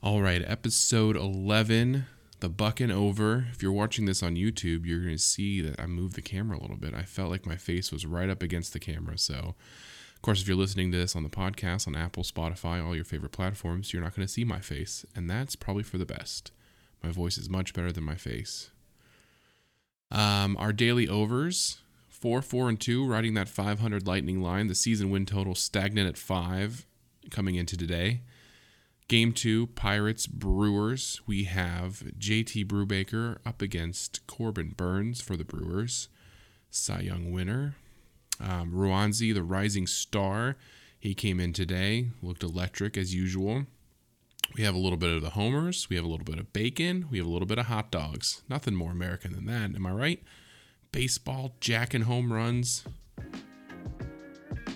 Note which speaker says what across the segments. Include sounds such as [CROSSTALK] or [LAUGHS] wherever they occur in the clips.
Speaker 1: All right, episode 11, the Bucn' Over. If you're watching this on YouTube, you're going to see that I moved the camera a little bit. I felt like my face was right up against the camera. So, of course, if you're listening to this on the podcast, on Apple, Spotify, all your favorite platforms, you're not going to see my face. And that's probably for the best. My voice is much better than my face. Um, our daily overs four, four, and two, riding that 500 lightning line. The season win total stagnant at five coming into today. Game two, Pirates Brewers. We have JT Brubaker up against Corbin Burnes for the Brewers. Cy Young winner. Um, Roansy, the rising star. He came in today, looked electric as usual. We have a little bit of the homers. We have a little bit of bacon. We have a little bit of hot dogs. Nothing more American than that. Am I right? Baseball, jack and home runs.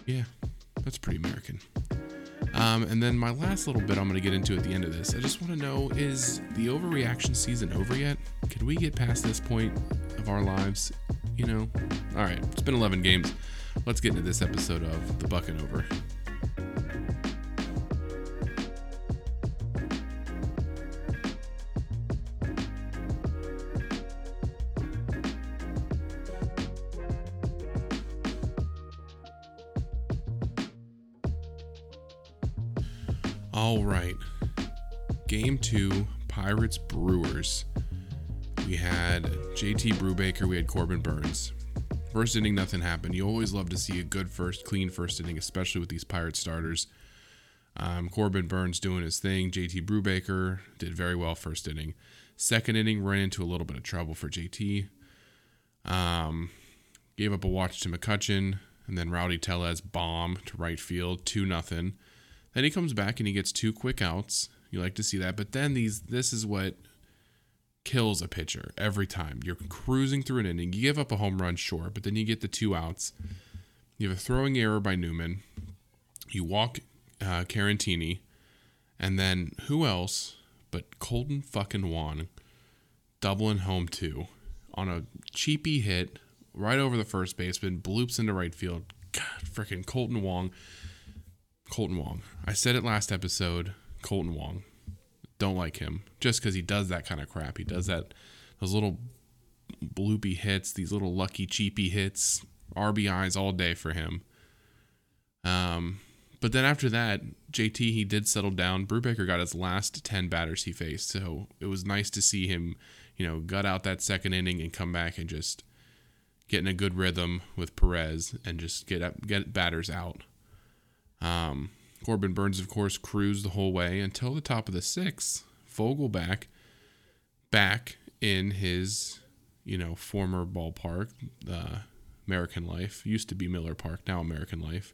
Speaker 1: Yeah, that's pretty American. Um, and then my last little bit I'm going to get into at the end of this. I just want to know is the overreaction season over yet? Can we get past this point of our lives? You know? All right, it's been 11 games. Let's get into this episode of The Bucn' Over. All right. Game two, Pirates Brewers. We had JT Brubaker, we had Corbin Burnes. First inning, nothing happened. You always love to see a good first, clean first inning, especially with these Pirate starters. Um, Corbin Burnes doing his thing. JT Brubaker did very well first inning. Second inning, ran into a little bit of trouble for JT. Um, gave up a watch to McCutchen, and then Rowdy Tellez bomb to right field, two nothing. Then he comes back and he gets two quick outs. You like to see that, but then these this is what kills a pitcher every time. You're cruising through an inning. You give up a home run, sure, but then you get the two outs. You have a throwing error by Newman. You walk uh, Caratini, and then who else but Kolten fucking Wong doubling home two on a cheapy hit right over the first baseman, bloops into right field. God, freaking Kolten Wong Kolten Wong. I said it last episode. Kolten Wong. Don't like him just because he does that kind of crap. He does that, those little bloopy hits, these little lucky cheapy hits, RBIs all day for him. Um, but then after that, JT he did settle down. Brubaker got his last ten batters he faced, so it was nice to see him, you know, gut out that second inning and come back and just get in a good rhythm with Perez and just get up, get batters out. Um, Corbin Burnes, of course, cruised the whole way until the top of the sixth. Vogelbach back in his, you know, former ballpark, uh, American Life. Used to be Miller Park, now American Life,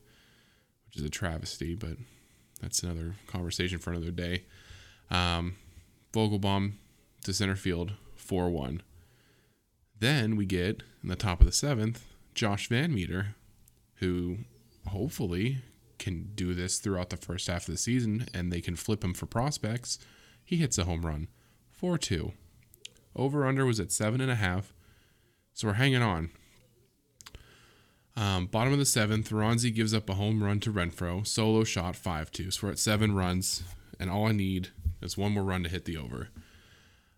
Speaker 1: which is a travesty, but that's another conversation for another day. Um, Vogelbach to center field, 4 1. Then we get in the top of the seventh, Josh VanMeter, who hopefully can do this throughout the first half of the season and they can flip him for prospects, he hits a home run. 4 2. Over under was at 7.5. So we're hanging on. Um, bottom of the seventh, Roansy gives up a home run to Renfroe. Solo shot 5 2. So we're at seven runs, and all I need is one more run to hit the over.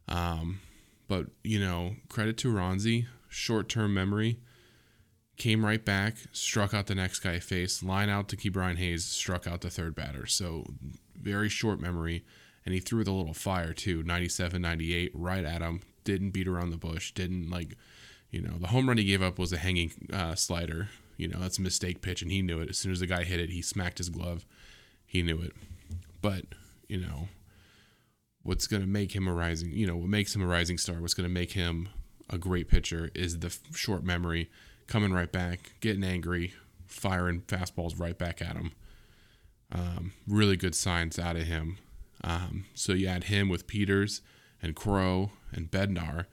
Speaker 1: Um, but, you know, credit to Roansy, short term memory came right back, struck out the next guy face, line out to Ke'Bryan Hayes, struck out the third batter. So very short memory. And he threw a little fire too, 97, 98, right at him. Didn't beat around the bush. Didn't like, you know, the home run he gave up was a hanging uh, slider. You know, that's a mistake pitch, and he knew it. As soon as the guy hit it, he smacked his glove. He knew it. But, you know, what's going to make him a rising, you know, what makes him a rising star, what's going to make him a great pitcher is the short memory coming right back, getting angry, firing fastballs right back at him. Um, really good signs out of him. Um, so you add him with Peters and Crowe and Bednar,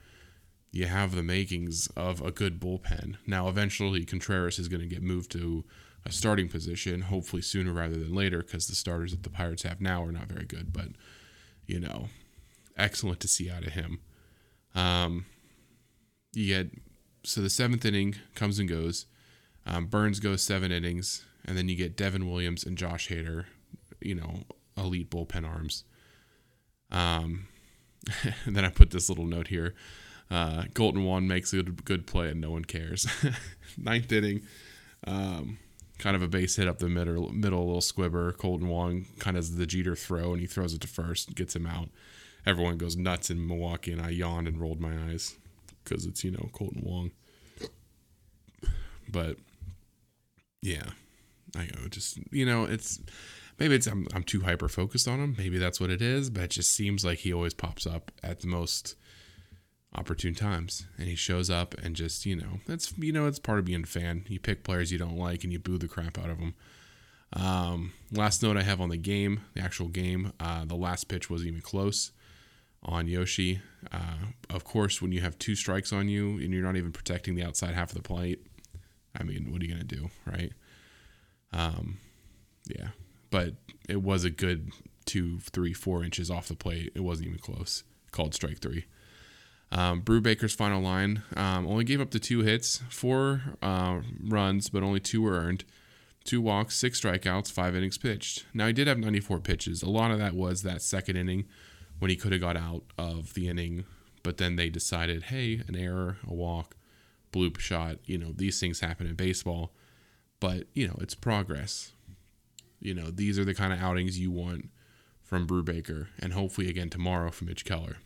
Speaker 1: you have the makings of a good bullpen. Now, eventually, Contreras is going to get moved to a starting position, hopefully sooner rather than later, because the starters that the Pirates have now are not very good. But, you know, excellent to see out of him. Um, you get so the seventh inning comes and goes. Um, Burnes goes seven innings, and then you get Devin Williams and Josh Hader, you know, elite bullpen arms. Um, [LAUGHS] and then I put this little note here. Uh, Kolten Wong makes a good, good play and no one cares. [LAUGHS] Ninth inning, um, kind of a base hit up the middle, middle, little squibber. Kolten Wong kind of the Jeter throw, and he throws it to first, gets him out. Everyone goes nuts in Milwaukee, and I yawned and rolled my eyes because it's you know Kolten Wong. But yeah, I know. just you know it's maybe it's I'm I'm too hyper focused on him. Maybe that's what it is, but it just seems like he always pops up at the most opportune times and he shows up and just you know that's you know it's part of being a fan you pick players you don't like and you boo the crap out of them um, last note i have on the game the actual game uh, the last pitch wasn't even close on yoshi uh, of course when you have two strikes on you and you're not even protecting the outside half of the plate i mean what are you going to do right um, yeah but it was a good two three four inches off the plate it wasn't even close called strike three um, Brubaker's final line um, only gave up the two hits, four uh, runs, but only two were earned. Two walks, six strikeouts, five innings pitched. Now he did have 94 pitches. A lot of that was that second inning when he could have got out of the inning, but then they decided, hey, an error, a walk, bloop shot. You know, these things happen in baseball, but you know, it's progress. You know, these are the kind of outings you want from Brubaker, and hopefully again tomorrow from Mitch Keller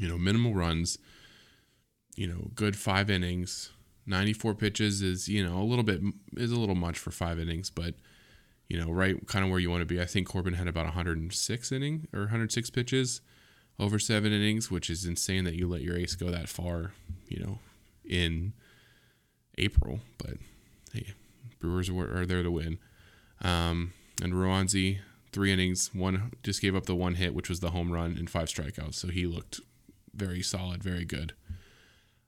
Speaker 1: you know, minimal runs, you know, good five innings. 94 pitches is, you know, a little bit is a little much for five innings, but you know, right kind of where you want to be. I think Corbin had about 106 inning or 106 pitches over seven innings, which is insane that you let your ace go that far, you know, in April. But hey, Brewers are, there to win. Um, and Roansy, three innings, one just gave up the one hit, which was the home run, and five strikeouts. So he looked very solid, very good.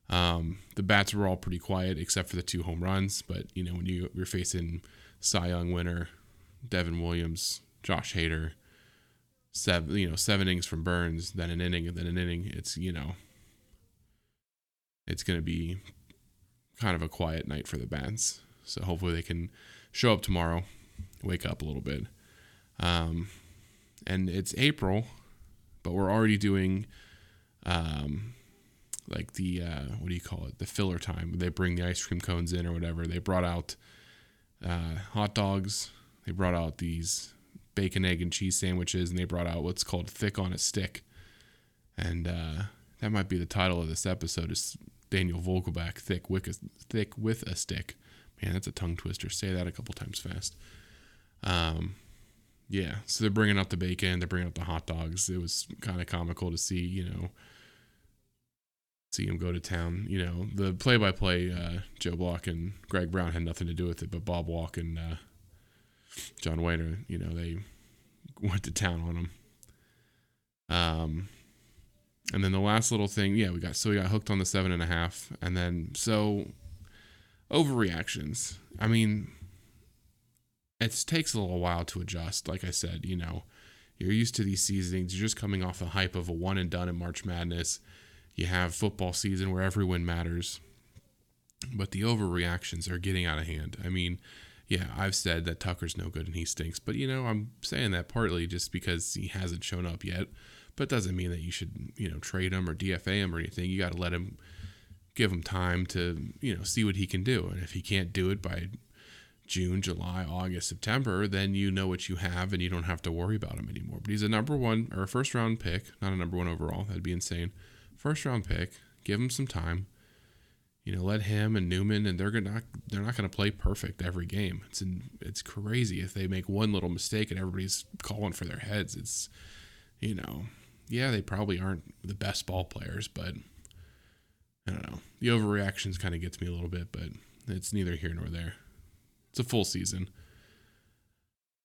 Speaker 1: Um, the bats were all pretty quiet except for the two home runs, but you know when you you're facing Cy Young winner, Devin Williams, Josh Hader, seven you know seven innings from Burnes, then an inning, and then an inning. It's you know it's going to be kind of a quiet night for the bats. So hopefully they can show up tomorrow, wake up a little bit. Um, and it's April, but we're already doing um, like the uh, what do you call it? The filler time. They bring the ice cream cones in or whatever. They brought out uh, hot dogs. They brought out these bacon, egg, and cheese sandwiches, and they brought out what's called thick on a stick. And uh, that might be the title of this episode: is Daniel Vogelbach thick with a, thick with a stick. Man, that's a tongue twister. Say that a couple times fast. Um, yeah, so they're bringing out the bacon, they're bringing out the hot dogs. It was kind of comical to see, you know, see him go to town. You know, the play-by-play uh, Joe Block and Greg Brown had nothing to do with it, but Bob Walk and uh, John Wehner, you know, they [LAUGHS] went to town on him. Um, and then the last little thing, yeah, we got so we got hooked on the seven and a half, and then so overreactions. I mean, it takes a little while to adjust. Like I said, you know, you're used to these seasons. You're just coming off the hype of a one and done in March Madness you have football season where every win matters. But the overreactions are getting out of hand. I mean, yeah, I've said that Tucker's no good and he stinks, but you know, I'm saying that partly just because he hasn't shown up yet. But doesn't mean that you should, you know, trade him or DFA him or anything. You got to let him give him time to, you know, see what he can do. And if he can't do it by June, July, August, September, then you know what you have and you don't have to worry about him anymore. But he's a number one or a first round pick, not a number one overall. That'd be insane first round pick. Give him some time. You know, let him and Newman and they're gonna they're not gonna play perfect every game. It's in, it's crazy if they make one little mistake and everybody's calling for their heads. It's you know, yeah, they probably aren't the best ball players, but I don't know. The overreactions kind of gets me a little bit, but it's neither here nor there. It's a full season.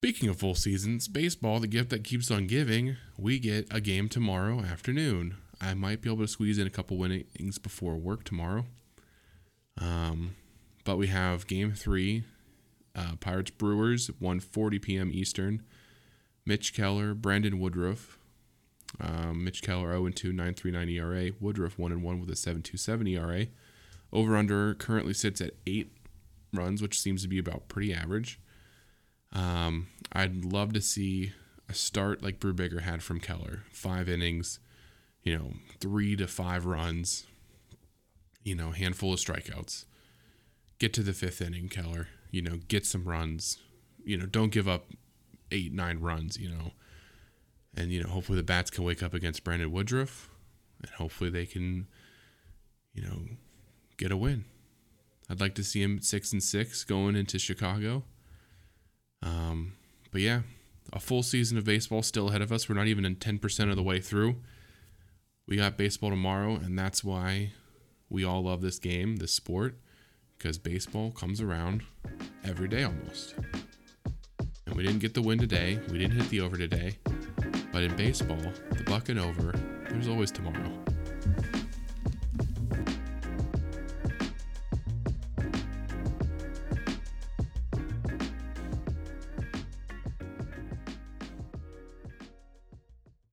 Speaker 1: Speaking of full seasons, baseball, the gift that keeps on giving, we get a game tomorrow afternoon. I might be able to squeeze in a couple winnings before work tomorrow. Um, but we have game three, uh, Pirates Brewers, 1:40 p.m. Eastern. Mitch Keller, Brandon Woodruff. Um, Mitch Keller 0 2, 9.39 ERA. Woodruff 1 1 with a 7.27 ERA. Over under currently sits at eight runs, which seems to be about pretty average. Um, I'd love to see a start like Brubaker had from Keller, five innings, you know, three to five runs, you know, handful of strikeouts. Get to the fifth inning, Keller. You know, get some runs. You know, don't give up eight, nine runs. You know, and you know, hopefully the bats can wake up against Brandon Woodruff, and hopefully they can, you know, get a win. I'd like to see him six and six going into Chicago. Um, but yeah, a full season of baseball still ahead of us. We're not even in 10% of the way through. We got baseball tomorrow, and that's why we all love this game, this sport, because baseball comes around every day almost. And we didn't get the win today, we didn't hit the over today, but in baseball, the buck and over, there's always tomorrow.